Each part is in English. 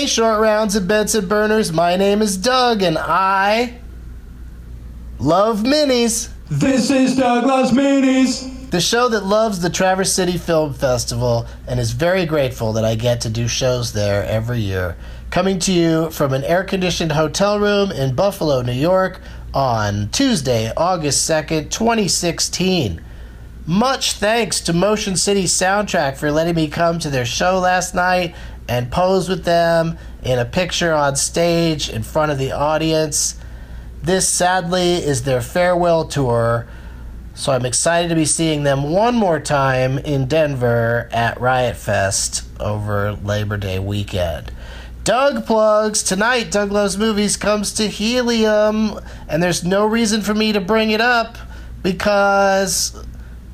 Hey, short rounds and Benson burners. My name is Doug, and I love minis. This is Doug Douglas Minis. The show that loves the Traverse City Film Festival and is very grateful that I get to do shows there every year. Coming to you from an air conditioned hotel room in Buffalo, New York on Tuesday, August 2nd, 2016. Much thanks to Motion City Soundtrack for letting me come to their show last night and pose with them in a picture on stage in front of the audience. This sadly is their farewell tour, so I'm excited to be seeing them one more time in Denver at Riot Fest over Labor Day weekend. Doug plugs tonight. Doug Loves Movies comes to Helium, and there's no reason for me to bring it up because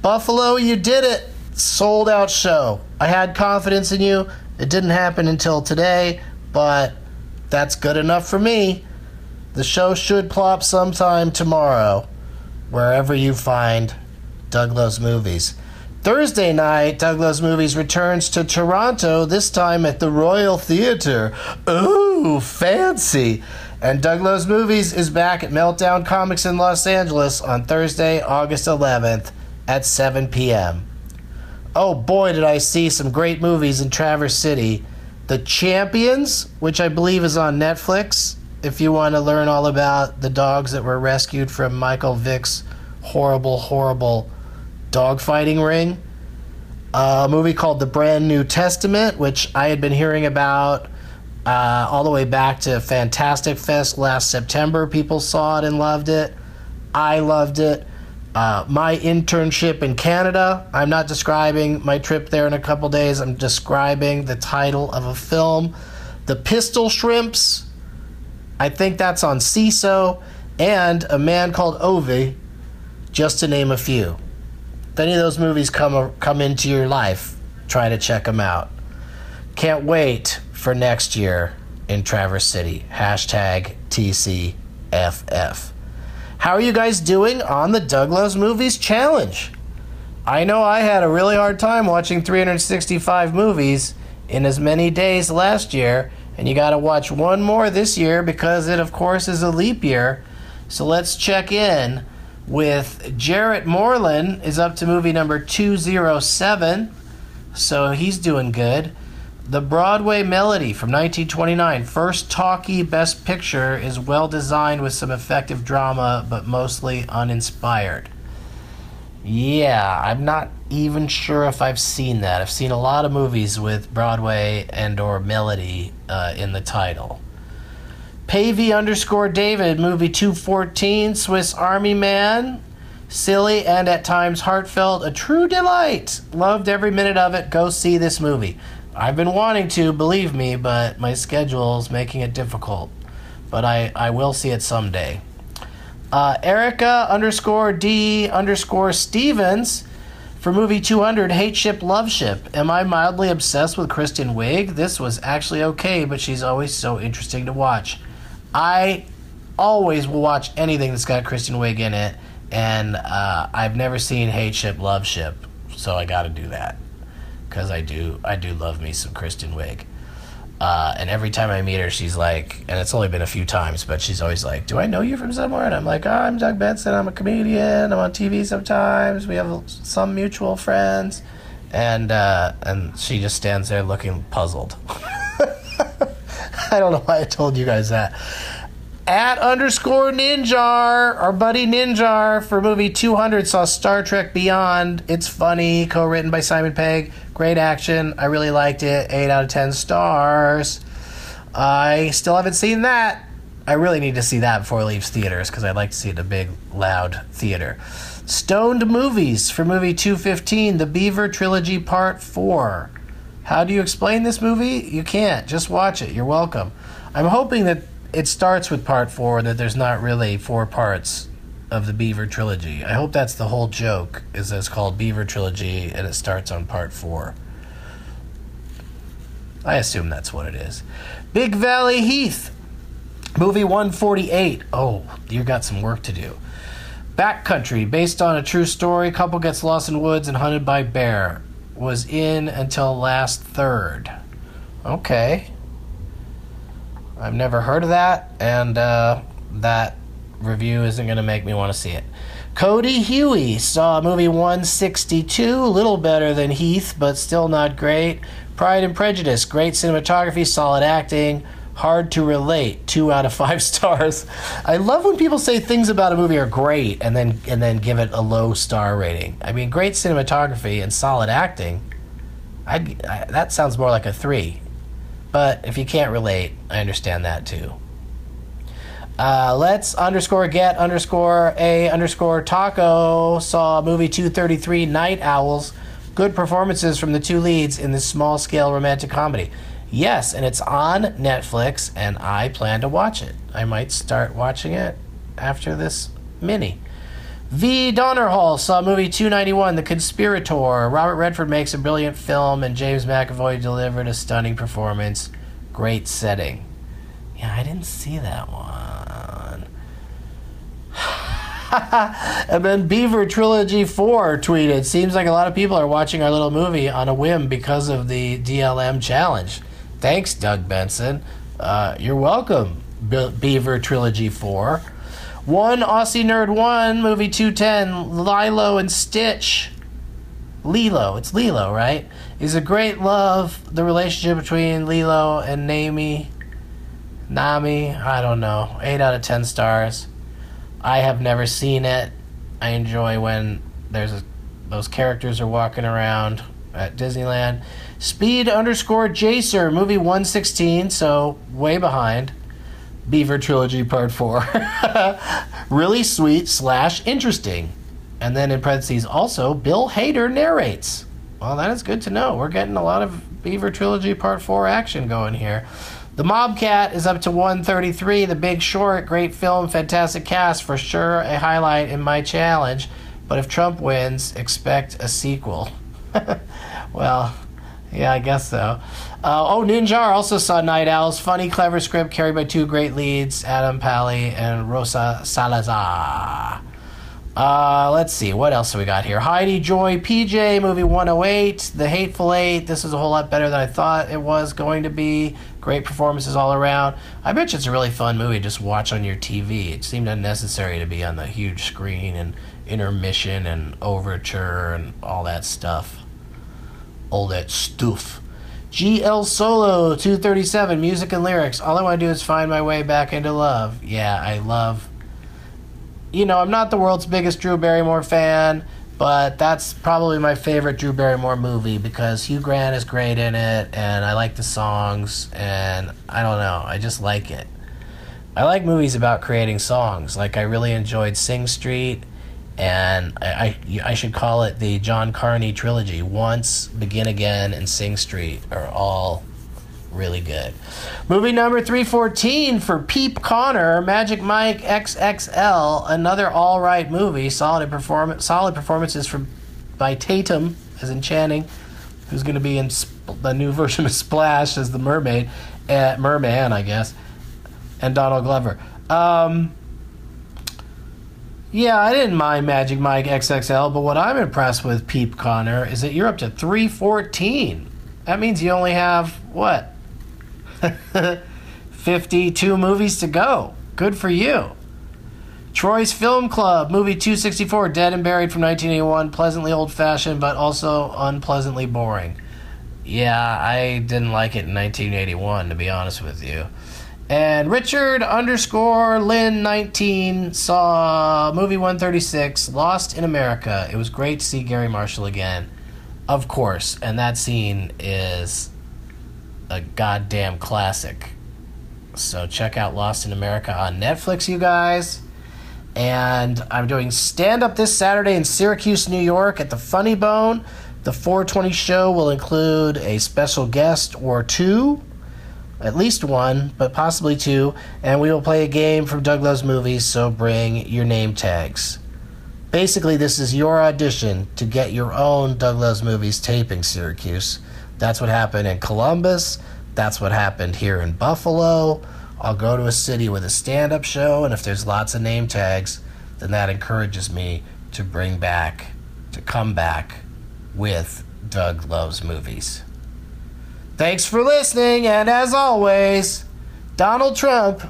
Buffalo, you did it. Sold out show. I had confidence in you. It didn't happen until today, but that's good enough for me. The show should plop sometime tomorrow, wherever you find Doug Loves Movies. Thursday night, Doug Loves Movies returns to Toronto, this time at the Royal Theatre. Ooh, fancy! And Doug Loves Movies is back at Meltdown Comics in Los Angeles on Thursday, August 11th at 7 p.m. Oh boy, did I see some great movies in Traverse City. The Champions, which I believe is on Netflix, if you want to learn all about the dogs that were rescued from Michael Vick's horrible, horrible dogfighting ring. a movie called The Brand New Testament, which I had been hearing about uh, all the way back to Fantastic Fest last September. People saw it and loved it. I loved it. Uh, my internship in Canada. I'm not describing my trip there in a couple days. I'm describing the title of a film, The Pistol Shrimps. I think that's on Seeso, and A Man Called Ove, just to name a few. If any of those movies come come into your life, try to check them out. Can't wait for next year in Traverse City. Hashtag TCFF. How are you guys doing on the Doug Loves Movies Challenge? I know I had a really hard time watching 365 movies in as many days last year, and you got to watch one more this year because it, of course, is a leap year. So let's check in with Jarrett Moreland is up to movie number 207. So he's doing good. The Broadway Melody from 1929, first talkie best picture, is well designed with some effective drama, but mostly uninspired. Yeah, I'm not even sure if I've seen that. I've seen a lot of movies with Broadway and or melody uh, in the title. Pavey underscore David, movie 214, Swiss Army Man. Silly and at times heartfelt, a true delight. Loved every minute of it. Go see this movie. I've been wanting to, believe me, but my schedule's making it difficult. But I, I will see it someday. Uh, Erica underscore D underscore Stevens for movie 200 Hateship Loveship. Am I mildly obsessed with Kristen Wiig? This was actually okay, but she's always so interesting to watch. I always will watch anything that's got Kristen Wiig in it, and uh, I've never seen Hateship Loveship, so I got to do that because I do I do love me some Kristen Wiig. Uh, and every time I meet her, she's like, and it's only been a few times, but she's always like, "Do I know you from somewhere?" And I'm like, oh, "I'm Doug Benson. I'm a comedian. I'm on TV sometimes. We have some mutual friends." And uh, and she just stands there looking puzzled. I don't know why I told you guys that. At underscore Ninjar, our buddy Ninjar for movie 200 saw Star Trek Beyond. It's funny, co written by Simon Pegg. Great action. I really liked it. 8 out of 10 stars. I still haven't seen that. I really need to see that before it leaves theaters because I'd like to see it in a big, loud theater. Stoned Movies for movie 215, The Beaver Trilogy Part 4. How do you explain this movie? You can't. Just watch it. You're welcome. I'm hoping that it starts with part four, that there's not really four parts of the Beaver trilogy. I hope that's the whole joke, is that it's called Beaver Trilogy and it starts on part four. I assume that's what it is. Big Valley Heath, movie 148. Oh, you got some work to do. Backcountry, based on a true story. Couple gets lost in woods and hunted by bear was in until last third. Okay. I've never heard of that, and uh, that review isn't going to make me want to see it. Cody Huey saw movie 162, a little better than Heath, but still not great. Pride and Prejudice, great cinematography, solid acting, hard to relate. Two out of five stars. I love when people say things about a movie are great and then and then give it a low star rating. I mean, great cinematography and solid acting. I'd, I, that sounds more like a three. But if you can't relate, I understand that too. Uh, let's underscore get underscore a underscore taco saw movie 233 Night Owls. Good performances from the two leads in this small scale romantic comedy. Yes, and it's on Netflix, and I plan to watch it. I might start watching it after this mini. V. Donnerhall saw movie 291, The Conspirator. Robert Redford makes a brilliant film, and James McAvoy delivered a stunning performance. Great setting. Yeah, I didn't see that one. and then Beaver Trilogy 4 tweeted Seems like a lot of people are watching our little movie on a whim because of the DLM challenge. Thanks, Doug Benson. Uh, you're welcome, Be- Beaver Trilogy 4. One Aussie Nerd 1, movie 210, Lilo and Stitch. Lilo, it's Lilo, right? Is a great love, the relationship between Lilo and Nami. Nami, I don't know. 8 out of 10 stars. I have never seen it. I enjoy when there's a, those characters are walking around at Disneyland. Speed underscore Jacer, movie 116, so way behind. Beaver Trilogy Part 4. really sweet slash interesting. And then in parentheses, also, Bill Hader narrates. Well, that is good to know. We're getting a lot of Beaver Trilogy Part 4 action going here. The Mobcat is up to 133. The Big Short, great film, fantastic cast, for sure a highlight in my challenge. But if Trump wins, expect a sequel. well, yeah, I guess so. Uh, oh, Ninjar also saw Night Owls. Funny, clever script carried by two great leads, Adam Pally and Rosa Salazar. Uh, let's see, what else have we got here? Heidi Joy PJ, movie 108, The Hateful Eight. This is a whole lot better than I thought it was going to be. Great performances all around. I bet you it's a really fun movie just watch on your TV. It seemed unnecessary to be on the huge screen and intermission and overture and all that stuff. All that stuff. GL Solo 237, music and lyrics. All I want to do is find my way back into love. Yeah, I love you know, I'm not the world's biggest Drew Barrymore fan, but that's probably my favorite Drew Barrymore movie because Hugh Grant is great in it, and I like the songs, and I don't know, I just like it. I like movies about creating songs. Like I really enjoyed Sing Street, and I, I, I should call it the John Carney trilogy. Once, Begin Again, and Sing Street are all really good. Movie number 314 for Peep Connor, Magic Mike XXL, another all right movie. Solid performance, solid performances from by Tatum as in Channing, who's going to be in Sp- the new version of Splash as the mermaid, uh, merman, I guess, and Donald Glover. Um, yeah, I didn't mind Magic Mike XXL, but what I'm impressed with, Peep Connor, is that you're up to 314. That means you only have, what, 52 movies to go. Good for you. Troy's Film Club, movie 264, Dead and Buried from 1981. Pleasantly old fashioned, but also unpleasantly boring. Yeah, I didn't like it in 1981, to be honest with you. And Richard underscore Lynn 19 saw movie 136, Lost in America. It was great to see Garry Marshall again. Of course, and that scene is a goddamn classic. So check out Lost in America on Netflix, you guys. And I'm doing stand up this Saturday in Syracuse, New York at the Funny Bone. The 420 show will include a special guest or two, at least one, but possibly two, and we will play a game from Doug Loves Movies, so bring your name tags. Basically, this is your audition to get your own Doug Loves Movies taping Syracuse. That's what happened in Columbus. That's what happened here in Buffalo. I'll go to a city with a stand up show, and if there's lots of name tags, then that encourages me to bring back, to come back with Doug Loves Movies. Thanks for listening, and as always, Donald Trump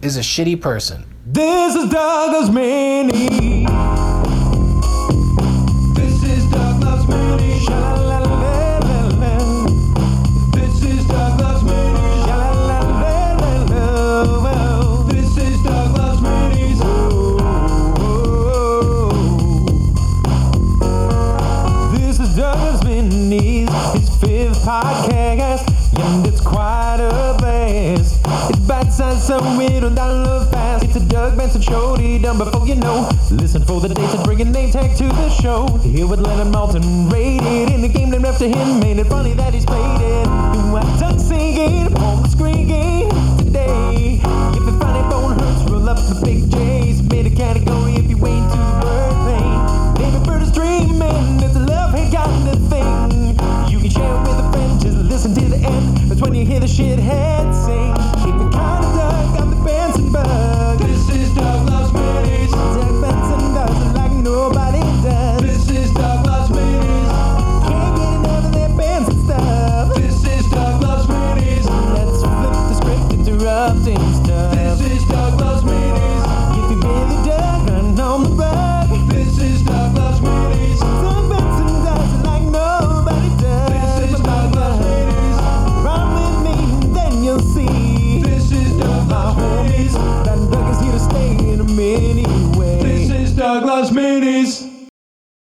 is a shitty person. This is Douglas Mini. Benson show, done before you know. Listen for the dates and bring a name tag to the show. Here with Leonard Maltin, rated in the game named after him. Made it funny that he's played it. What Doug singing screen game today. If the funny bone hurts, roll up the big J's. Made a category if you wait to the bird thing. David Bird is dreaming. It's a love hate kind of thing. You can share it with a friend. Just listen to the end. That's when you hear the shithead. This is Douglas If You could be the dog run on the best.